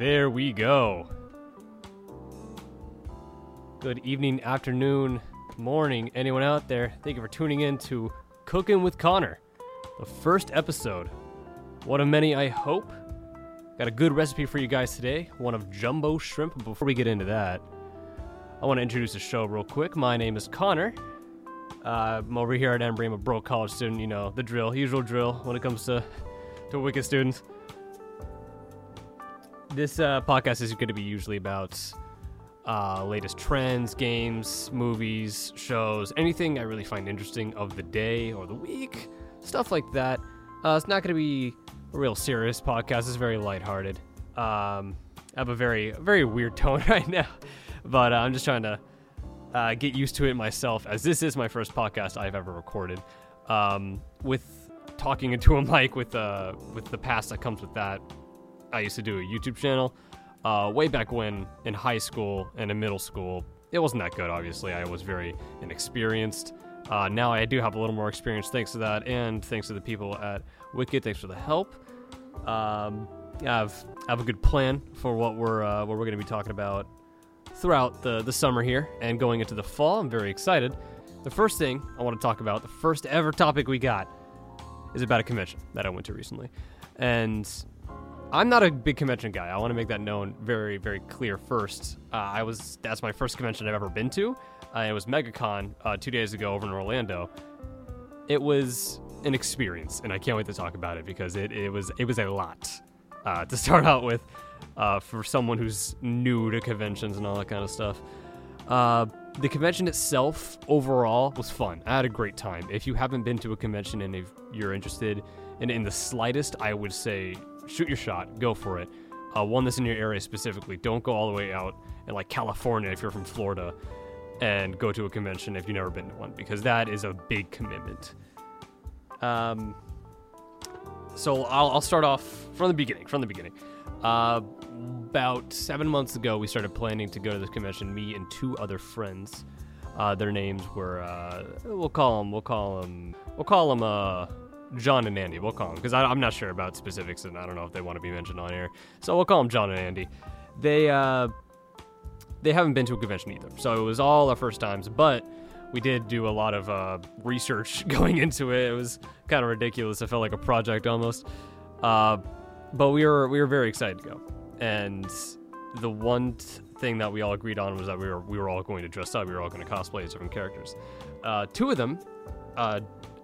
There we go. Good evening, afternoon, morning, anyone out there. Thank you for tuning in to Cooking with Connor, the first episode. One of many, I hope. Got a good recipe for you guys today, one of jumbo shrimp. Before we get into that, I want to introduce the show real quick. My name is Connor. Uh, I'm over here at Embry. I'm a broke college student. You know the drill, usual drill when it comes to to wicked students. This uh, podcast is going to be usually about uh, latest trends, games, movies, shows, anything I really find interesting of the day or the week, stuff like that. Uh, it's not going to be a real serious podcast. It's very lighthearted. Um, I have a very very weird tone right now, but uh, I'm just trying to uh, get used to it myself, as this is my first podcast I've ever recorded. Um, with talking into a mic, with uh, with the past that comes with that, I used to do a YouTube channel uh, way back when in high school and in middle school. It wasn't that good, obviously. I was very inexperienced. Uh, now I do have a little more experience thanks to that, and thanks to the people at Wicked. Thanks for the help. Um, I have I have a good plan for what we're uh, what we're going to be talking about throughout the the summer here and going into the fall. I'm very excited. The first thing I want to talk about, the first ever topic we got, is about a convention that I went to recently, and I'm not a big convention guy. I want to make that known very, very clear first. Uh, I was that's my first convention I've ever been to. Uh, it was MegaCon uh, two days ago over in Orlando. It was an experience, and I can't wait to talk about it because it, it was it was a lot uh, to start out with uh, for someone who's new to conventions and all that kind of stuff. Uh, the convention itself overall was fun. I had a great time. If you haven't been to a convention and if you're interested in in the slightest, I would say shoot your shot, go for it. Uh, one that's in your area specifically. Don't go all the way out in like California if you're from Florida, and go to a convention if you've never been to one because that is a big commitment. Um, so I'll, I'll start off from the beginning. From the beginning, uh, about seven months ago, we started planning to go to this convention. Me and two other friends. Uh, their names were uh, we'll call them we'll call them we'll call them uh, John and Andy. We'll call them because I'm not sure about specifics and I don't know if they want to be mentioned on here. So we'll call them John and Andy. They uh, they haven't been to a convention either, so it was all our first times. But we did do a lot of uh, research going into it. It was kind of ridiculous. It felt like a project almost. Uh, but we were we were very excited to go, and the one t- thing that we all agreed on was that we were we were all going to dress up. We were all going to cosplay as different characters. Uh, two of them uh,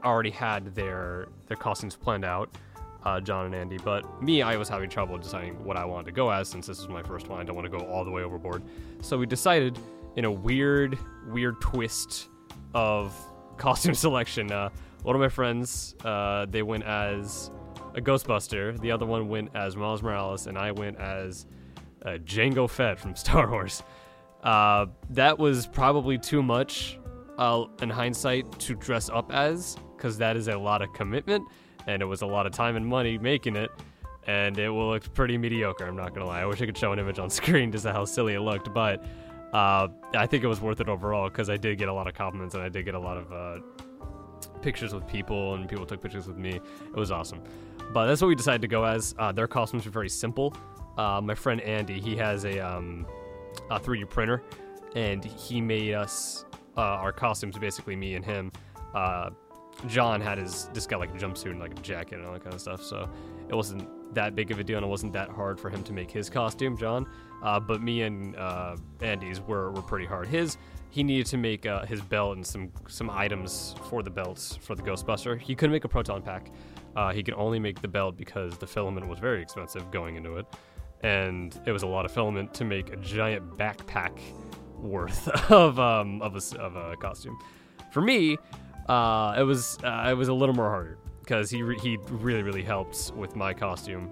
already had their their costumes planned out, uh, John and Andy. But me, I was having trouble deciding what I wanted to go as since this was my first one. I don't want to go all the way overboard. So we decided in a weird weird twist of costume selection. Uh, one of my friends, uh, they went as a Ghostbuster. The other one went as Miles Morales, and I went as uh, Jango Fett from Star Wars. Uh, that was probably too much uh, in hindsight to dress up as, because that is a lot of commitment, and it was a lot of time and money making it, and it will look pretty mediocre. I'm not gonna lie. I wish I could show an image on screen just how silly it looked, but uh, I think it was worth it overall because I did get a lot of compliments and I did get a lot of uh, pictures with people, and people took pictures with me. It was awesome. But that's what we decided to go as. Uh, their costumes were very simple. Uh, my friend Andy, he has a, um, a 3D printer, and he made us uh, our costumes, basically me and him. John had his just got like a jumpsuit and like a jacket and all that kind of stuff, so it wasn't that big of a deal, and it wasn't that hard for him to make his costume, John. Uh, but me and uh, Andy's were, were pretty hard. His he needed to make uh, his belt and some some items for the belts for the Ghostbuster. He couldn't make a proton pack. Uh, he could only make the belt because the filament was very expensive going into it, and it was a lot of filament to make a giant backpack worth of um, of a, of a costume. For me, uh, it was uh, it was a little more harder because he re- he really really helped with my costume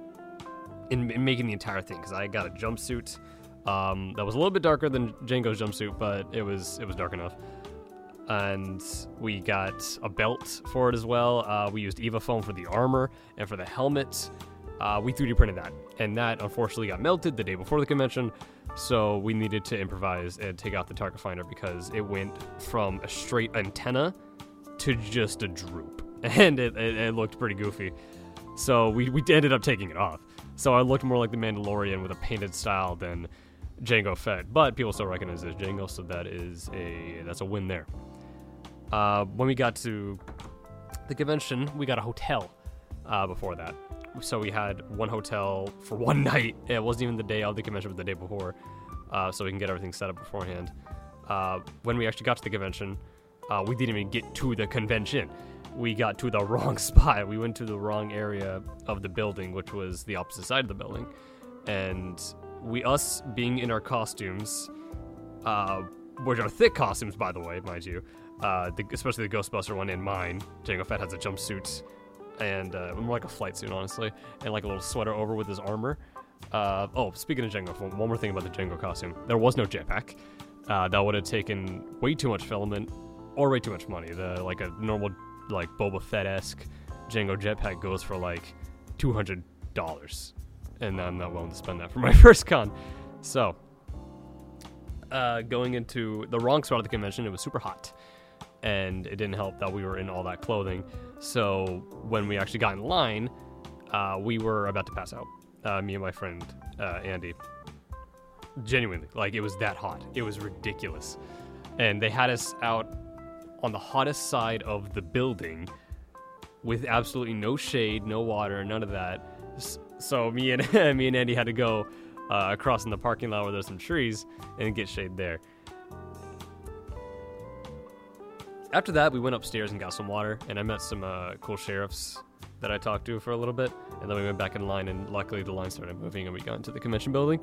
in, in making the entire thing because I got a jumpsuit um, that was a little bit darker than Jango's jumpsuit, but it was it was dark enough. And we got a belt for it as well. Uh, we used Eva foam for the armor and for the helmet. Uh, we 3D printed that, and that unfortunately got melted the day before the convention. So we needed to improvise and take out the target finder because it went from a straight antenna to just a droop, and it, it, it looked pretty goofy. So we, we ended up taking it off. So I looked more like the Mandalorian with a painted style than Jango Fett. But people still recognize it as Jango, so that is a that's a win there. Uh, when we got to the convention, we got a hotel uh, before that. So we had one hotel for one night. It wasn't even the day of the convention, but the day before, uh, so we can get everything set up beforehand. Uh, when we actually got to the convention, uh, we didn't even get to the convention. We got to the wrong spot. We went to the wrong area of the building, which was the opposite side of the building. And we, us being in our costumes, uh, which are thick costumes, by the way, mind you, uh, the, especially the Ghostbuster one and mine. Jango Fett has a jumpsuit and uh, more like a flight suit, honestly, and like a little sweater over with his armor. Uh, oh, speaking of Jango, one more thing about the Jango costume. There was no jetpack. Uh, that would have taken way too much filament or way too much money. The like a normal like Boba Fett esque Jango jetpack goes for like two hundred dollars, and I'm not willing to spend that for my first con. So, uh, going into the wrong spot of the convention, it was super hot, and it didn't help that we were in all that clothing. So when we actually got in line, uh, we were about to pass out. Uh, me and my friend uh, Andy. Genuinely, like it was that hot. It was ridiculous, and they had us out on the hottest side of the building with absolutely no shade, no water, none of that. So me and me and Andy had to go uh, across in the parking lot where there's some trees and get shade there. After that, we went upstairs and got some water, and I met some uh, cool sheriffs that I talked to for a little bit, and then we went back in line, and luckily the line started moving, and we got into the convention building.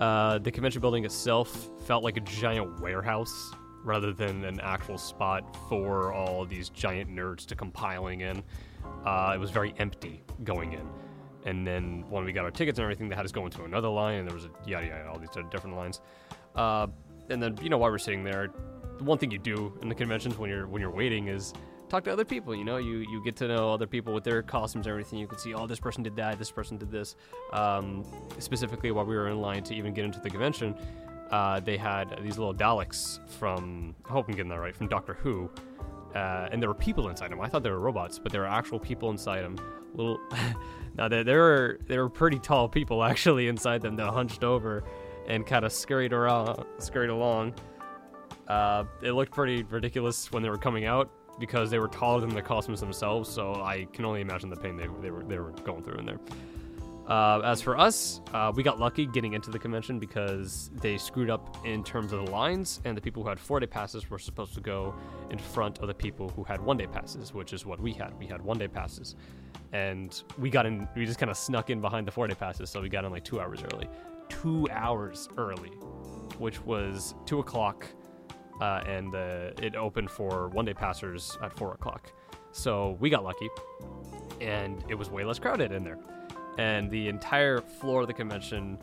Uh, the convention building itself felt like a giant warehouse rather than an actual spot for all these giant nerds to compiling in. Uh, it was very empty going in. And then when we got our tickets and everything, they had us go into another line, and there was a yada yada, all these different lines. Uh, and then, you know, while we're sitting there, the one thing you do in the conventions when you're when you're waiting is talk to other people. You know, you you get to know other people with their costumes and everything. You can see, oh, this person did that, this person did this. Um, specifically, while we were in line to even get into the convention, uh, they had these little Daleks from I hope I'm getting that right from Doctor Who, uh, and there were people inside them. I thought they were robots, but there were actual people inside them. Little, now there there were there were pretty tall people actually inside them that hunched over and kind of scurried around, scurried along. Uh, it looked pretty ridiculous when they were coming out because they were taller than the costumes themselves. So I can only imagine the pain they, they were they were going through in there. Uh, as for us, uh, we got lucky getting into the convention because they screwed up in terms of the lines, and the people who had four day passes were supposed to go in front of the people who had one day passes, which is what we had. We had one day passes, and we got in. We just kind of snuck in behind the four day passes, so we got in like two hours early. Two hours early, which was two o'clock, uh, and it opened for one day passers at four o'clock. So we got lucky, and it was way less crowded in there and the entire floor of the convention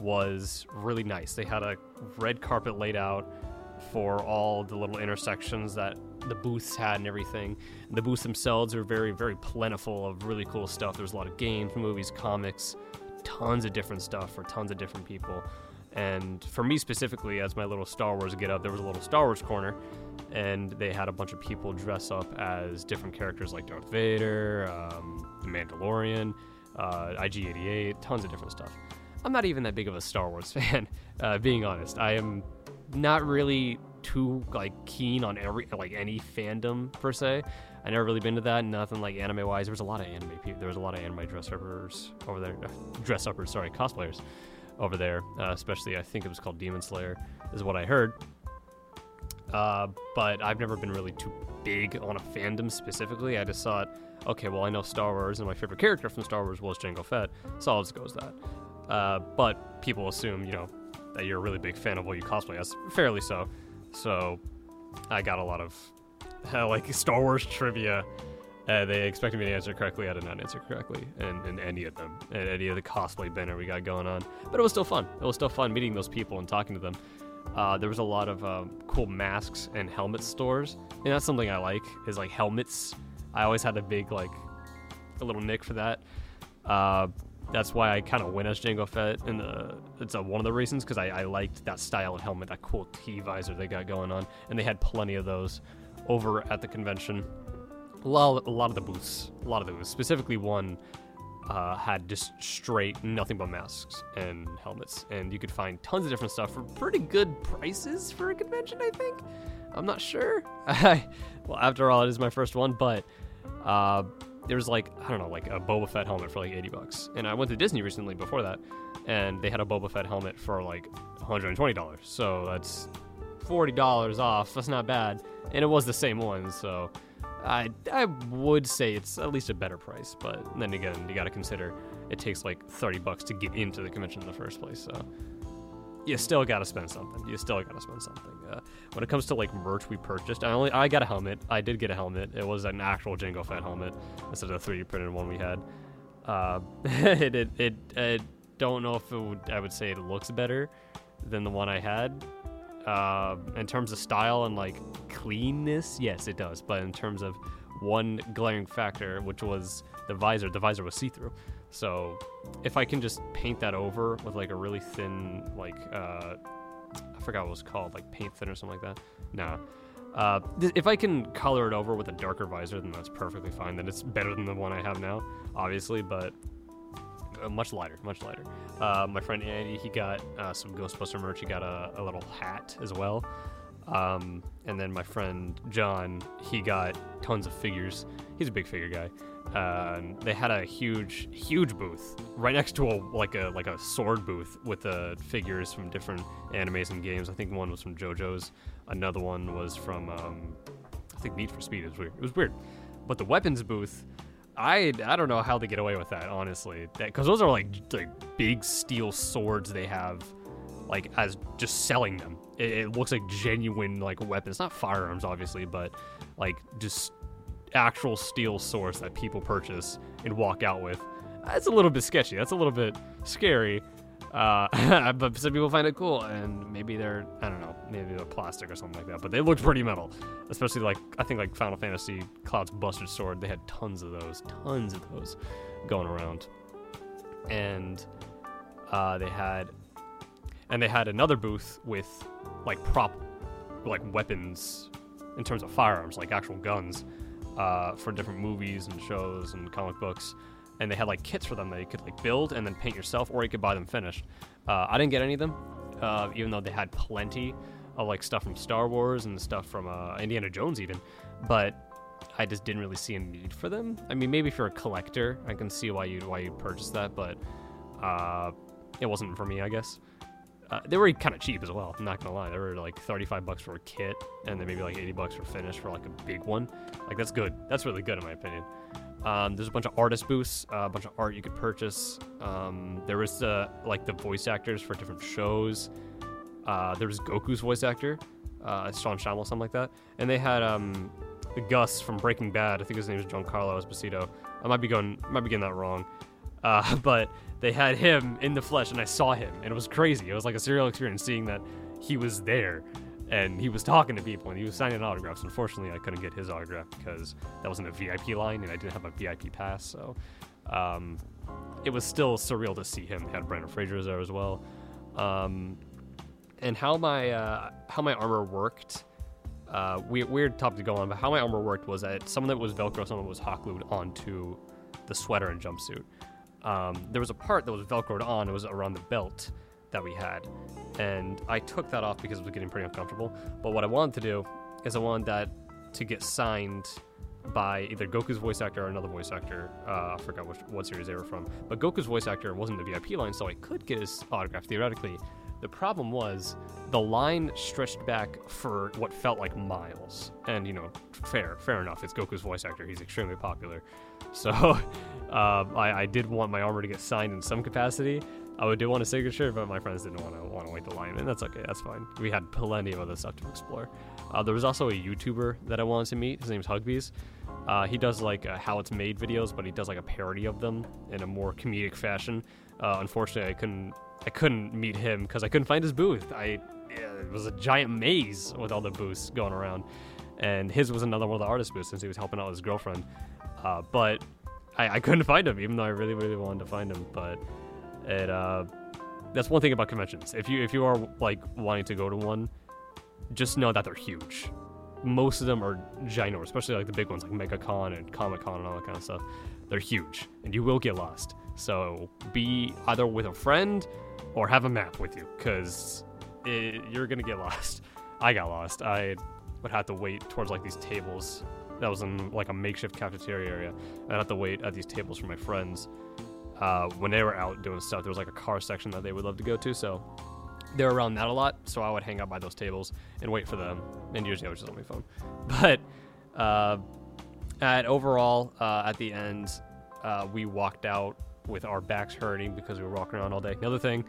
was really nice. They had a red carpet laid out for all the little intersections that the booths had and everything. The booths themselves were very, very plentiful of really cool stuff. There's a lot of games, movies, comics, tons of different stuff for tons of different people. And for me specifically, as my little Star Wars get up, there was a little Star Wars corner, and they had a bunch of people dress up as different characters like Darth Vader, um, the Mandalorian uh, IG88, tons of different stuff. I'm not even that big of a Star Wars fan, uh, being honest. I am not really too like keen on every like any fandom per se. I never really been to that. Nothing like anime wise. There was a lot of anime people. There was a lot of anime dress uppers over there. dress uppers, sorry, cosplayers over there. Uh, especially, I think it was called Demon Slayer, is what I heard. Uh, but I've never been really too big on a fandom specifically. I just thought okay, well, I know Star Wars, and my favorite character from Star Wars was Jango Fett, so I'll that. Uh, but people assume, you know, that you're a really big fan of what you cosplay as, fairly so. So I got a lot of uh, like Star Wars trivia. Uh, they expected me to answer correctly. I did not answer correctly in, any of them, in any of the cosplay banner we got going on. But it was still fun. It was still fun meeting those people and talking to them. Uh, there was a lot of um, cool masks and helmet stores, and that's something I like. Is like helmets I always had a big like a little nick for that. Uh, that's why I kind of went as Jango Fett, and it's a, one of the reasons because I, I, liked that style of helmet, that cool T visor they got going on, and they had plenty of those over at the convention. A lot, a lot of the booths, a lot of the booths, specifically one uh, had just straight nothing but masks and helmets, and you could find tons of different stuff for pretty good prices for a convention. I think. I'm not sure. well, after all, it is my first one, but uh, there's like I don't know, like a Boba Fett helmet for like 80 bucks. And I went to Disney recently before that, and they had a Boba Fett helmet for like 120 dollars. So that's 40 dollars off. That's not bad, and it was the same one. So I I would say it's at least a better price. But then again, you got to consider it takes like 30 bucks to get into the convention in the first place. So you still got to spend something. You still got to spend something. Uh, when it comes to like merch we purchased, I only I got a helmet. I did get a helmet. It was an actual Jango Fett helmet instead of the 3D printed one we had. Uh, it, it, it I don't know if it would. I would say it looks better than the one I had. Uh, in terms of style and like cleanness, yes, it does. But in terms of one glaring factor, which was the visor, the visor was see through. So if I can just paint that over with like a really thin, like uh, I forgot what it was called, like paint thin or something like that. No. Uh, th- if I can color it over with a darker visor, then that's perfectly fine. Then it's better than the one I have now, obviously, but uh, much lighter, much lighter. Uh, my friend Andy, he got uh, some Ghostbuster merch. He got a, a little hat as well. Um, and then my friend John, he got tons of figures. He's a big figure guy. Uh, they had a huge, huge booth right next to a like a like a sword booth with the figures from different animes and games. I think one was from JoJo's, another one was from um, I think Need for Speed. It was weird. It was weird, but the weapons booth, I I don't know how they get away with that honestly. Because those are like like big steel swords they have, like as just selling them. It, it looks like genuine like weapons, not firearms obviously, but like just actual steel source that people purchase and walk out with. That's a little bit sketchy. That's a little bit scary. Uh, but some people find it cool, and maybe they're I don't know, maybe they're plastic or something like that. But they looked pretty metal, especially like I think like Final Fantasy Cloud's Buster Sword. They had tons of those, tons of those going around, and uh, they had and they had another booth with like prop like weapons in terms of firearms, like actual guns uh, for different movies and shows and comic books. And they had like kits for them that you could like build and then paint yourself, or you could buy them finished. Uh, I didn't get any of them, uh, even though they had plenty of like stuff from Star Wars and stuff from uh, Indiana Jones, even. But I just didn't really see a need for them. I mean, maybe if you're a collector, I can see why you why you purchase that, but uh, it wasn't for me, I guess. Uh, they were kind of cheap as well. I'm not gonna lie. They were like 35 bucks for a kit, and then maybe like 80 bucks for finish for like a big one. Like that's good. That's really good in my opinion. Um, there's a bunch of artist booths, uh, a bunch of art you could purchase. Um, there was the like the voice actors for different shows. Uh, there was Goku's voice actor, uh, Sean Schemmel, something like that, and they had um, Gus from Breaking Bad. I think his name is Giancarlo Esposito. I might be going, might be getting that wrong, uh, but they had him in the flesh, and I saw him, and it was crazy. It was like a surreal experience seeing that he was there, and he was talking to people, and he was signing autographs. Unfortunately, I couldn't get his autograph because that wasn't a VIP line, and I didn't have a VIP pass. So um, it was still surreal to see him. Had Brandon Fraser there as well, um, and how my uh, how my armor worked. Uh, weird, weird topic to go on, but how my armor worked was that some of it was Velcro, some of it was hot glued onto the sweater and jumpsuit um, there was a part that was velcroed on. It was around the belt that we had, and I took that off because it was getting pretty uncomfortable. But what I wanted to do is I wanted that to get signed by either Goku's voice actor or another voice actor. Uh, I forgot which, what series they were from. But Goku's voice actor wasn't the VIP line, so I could get his autograph theoretically. The problem was the line stretched back for what felt like miles. And, you know, fair, fair enough. It's Goku's voice actor. He's extremely popular. So um, I, I, did want my armor to get signed in some capacity. I would do want a signature, but my friends didn't want to want to wait the line, and that's okay. That's fine. We had plenty of other stuff to explore. Uh, there was also a YouTuber that I wanted to meet. His name's Hugbees. Uh, he does like uh, how it's made videos, but he does like a parody of them in a more comedic fashion. Uh, unfortunately, I couldn't I couldn't meet him because I couldn't find his booth. I it was a giant maze with all the booths going around, and his was another one of the artist booths since he was helping out his girlfriend. Uh, but I, I, couldn't find him, even though I really, really wanted to find him. But it uh, that's one thing about conventions. If you if you are like wanting to go to one, just know that they're huge. Most of them are ginormous, especially like the big ones like MegaCon and Comic Con and all that kind of stuff. they're huge, and you will get lost. So be either with a friend or have a map with you, because you're gonna get lost. I got lost. I would have to wait towards like these tables. That was in like a makeshift cafeteria area. I had to wait at these tables for my friends. Uh, when they were out doing stuff, there was like a car section that they would love to go to, so they were around that a lot. So I would hang out by those tables and wait for them. And usually I was just on my phone. But uh, at overall, uh, at the end, uh, we walked out with our backs hurting because we were walking around all day. Another thing,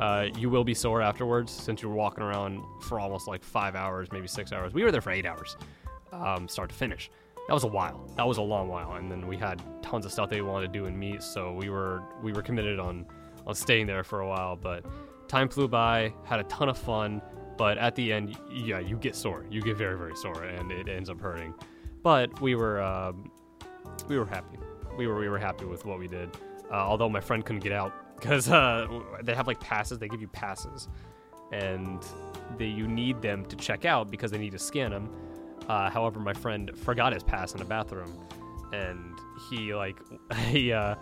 uh, you will be sore afterwards since you were walking around for almost like five hours, maybe six hours. We were there for eight hours, um, start to finish. That was a while. That was a long while, and then we had tons of stuff they wanted to do and meet. So we were we were committed on on staying there for a while. But time flew by, had a ton of fun. But at the end, yeah, you get sore. You get very very sore, and it ends up hurting. But we were um, we were happy. We were we were happy with what we did. Uh, although my friend couldn't get out because uh, they have like passes. They give you passes, and they, you need them to check out because they need to scan them. Uh, however, my friend forgot his pass in the bathroom, and he like he uh,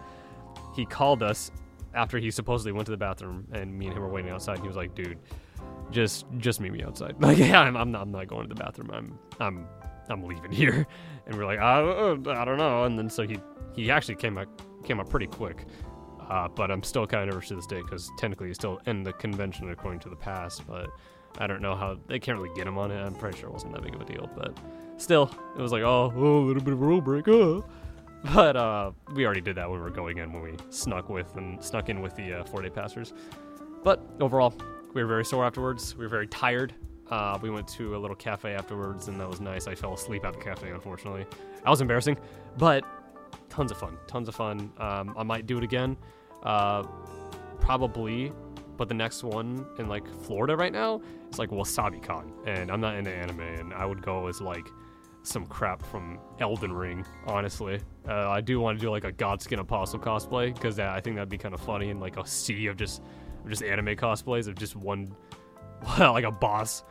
he called us after he supposedly went to the bathroom, and me and him were waiting outside. And he was like, "Dude, just just meet me outside. Like, yeah, I'm, I'm not I'm not going to the bathroom. I'm I'm I'm leaving here." And we're like, I, I don't know. And then so he he actually came up came up pretty quick. Uh, but I'm still kind of nervous to this day because technically he's still in the convention according to the past. But I don't know how they can't really get him on it. I'm pretty sure it wasn't that big of a deal, but still, it was like, oh, oh a little bit of a rule break, uh. But uh, we already did that when we were going in when we snuck with and snuck in with the uh, four day passers. But overall, we were very sore afterwards. We were very tired. Uh, we went to a little cafe afterwards, and that was nice. I fell asleep at the cafe, unfortunately. That was embarrassing, but tons of fun. Tons of fun. Um, I might do it again. Uh, probably, but the next one in like Florida right now is like Wasabi Con, and I'm not into anime, and I would go as like some crap from Elden Ring. Honestly, uh, I do want to do like a Godskin Apostle cosplay because I think that'd be kind of funny and like a sea of just of just anime cosplays of just one, like a boss.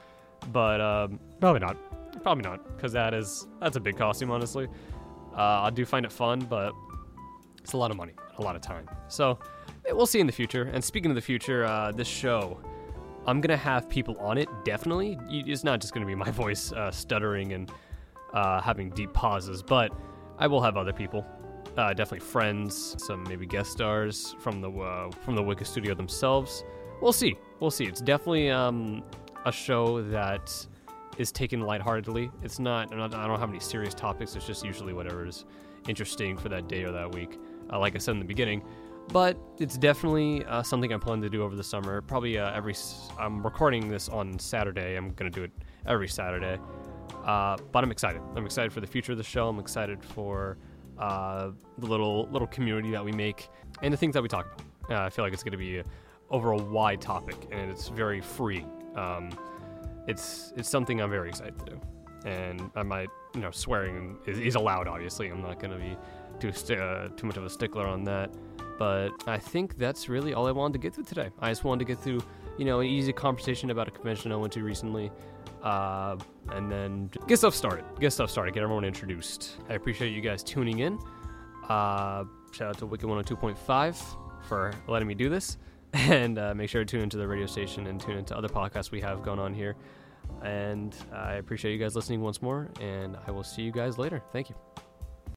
But um, probably not. Probably not because that is that's a big costume, honestly. Uh, I do find it fun, but it's a lot of money, a lot of time. So we'll see in the future. And speaking of the future, uh, this show, I'm gonna have people on it. Definitely, it's not just gonna be my voice uh, stuttering and uh, having deep pauses, but I will have other people. Uh, definitely friends, some maybe guest stars from the uh, from the Wicked Studio themselves. We'll see. We'll see. It's definitely um, a show that is taken lightheartedly. It's not, not. I don't have any serious topics. It's just usually whatever is interesting for that day or that week uh, like I said in the beginning. But it's definitely uh, something I plan to do over the summer. Probably uh, every. I'm recording this on Saturday. I'm gonna do it every Saturday. Uh, but I'm excited. I'm excited for the future of the show. I'm excited for uh, the little little community that we make and the things that we talk about. Uh, I feel like it's gonna be a, over a wide topic and it's very free. Um, it's it's something I'm very excited to do, and I might you know swearing is, is allowed. Obviously, I'm not gonna be too uh, too much of a stickler on that. But I think that's really all I wanted to get through today. I just wanted to get through, you know, an easy conversation about a convention I went to recently, uh, and then get stuff started. Get stuff started. Get everyone introduced. I appreciate you guys tuning in. Uh, shout out to Wicked 102.5 for letting me do this. And uh, make sure to tune into the radio station and tune into other podcasts we have going on here. And I appreciate you guys listening once more, and I will see you guys later. Thank you.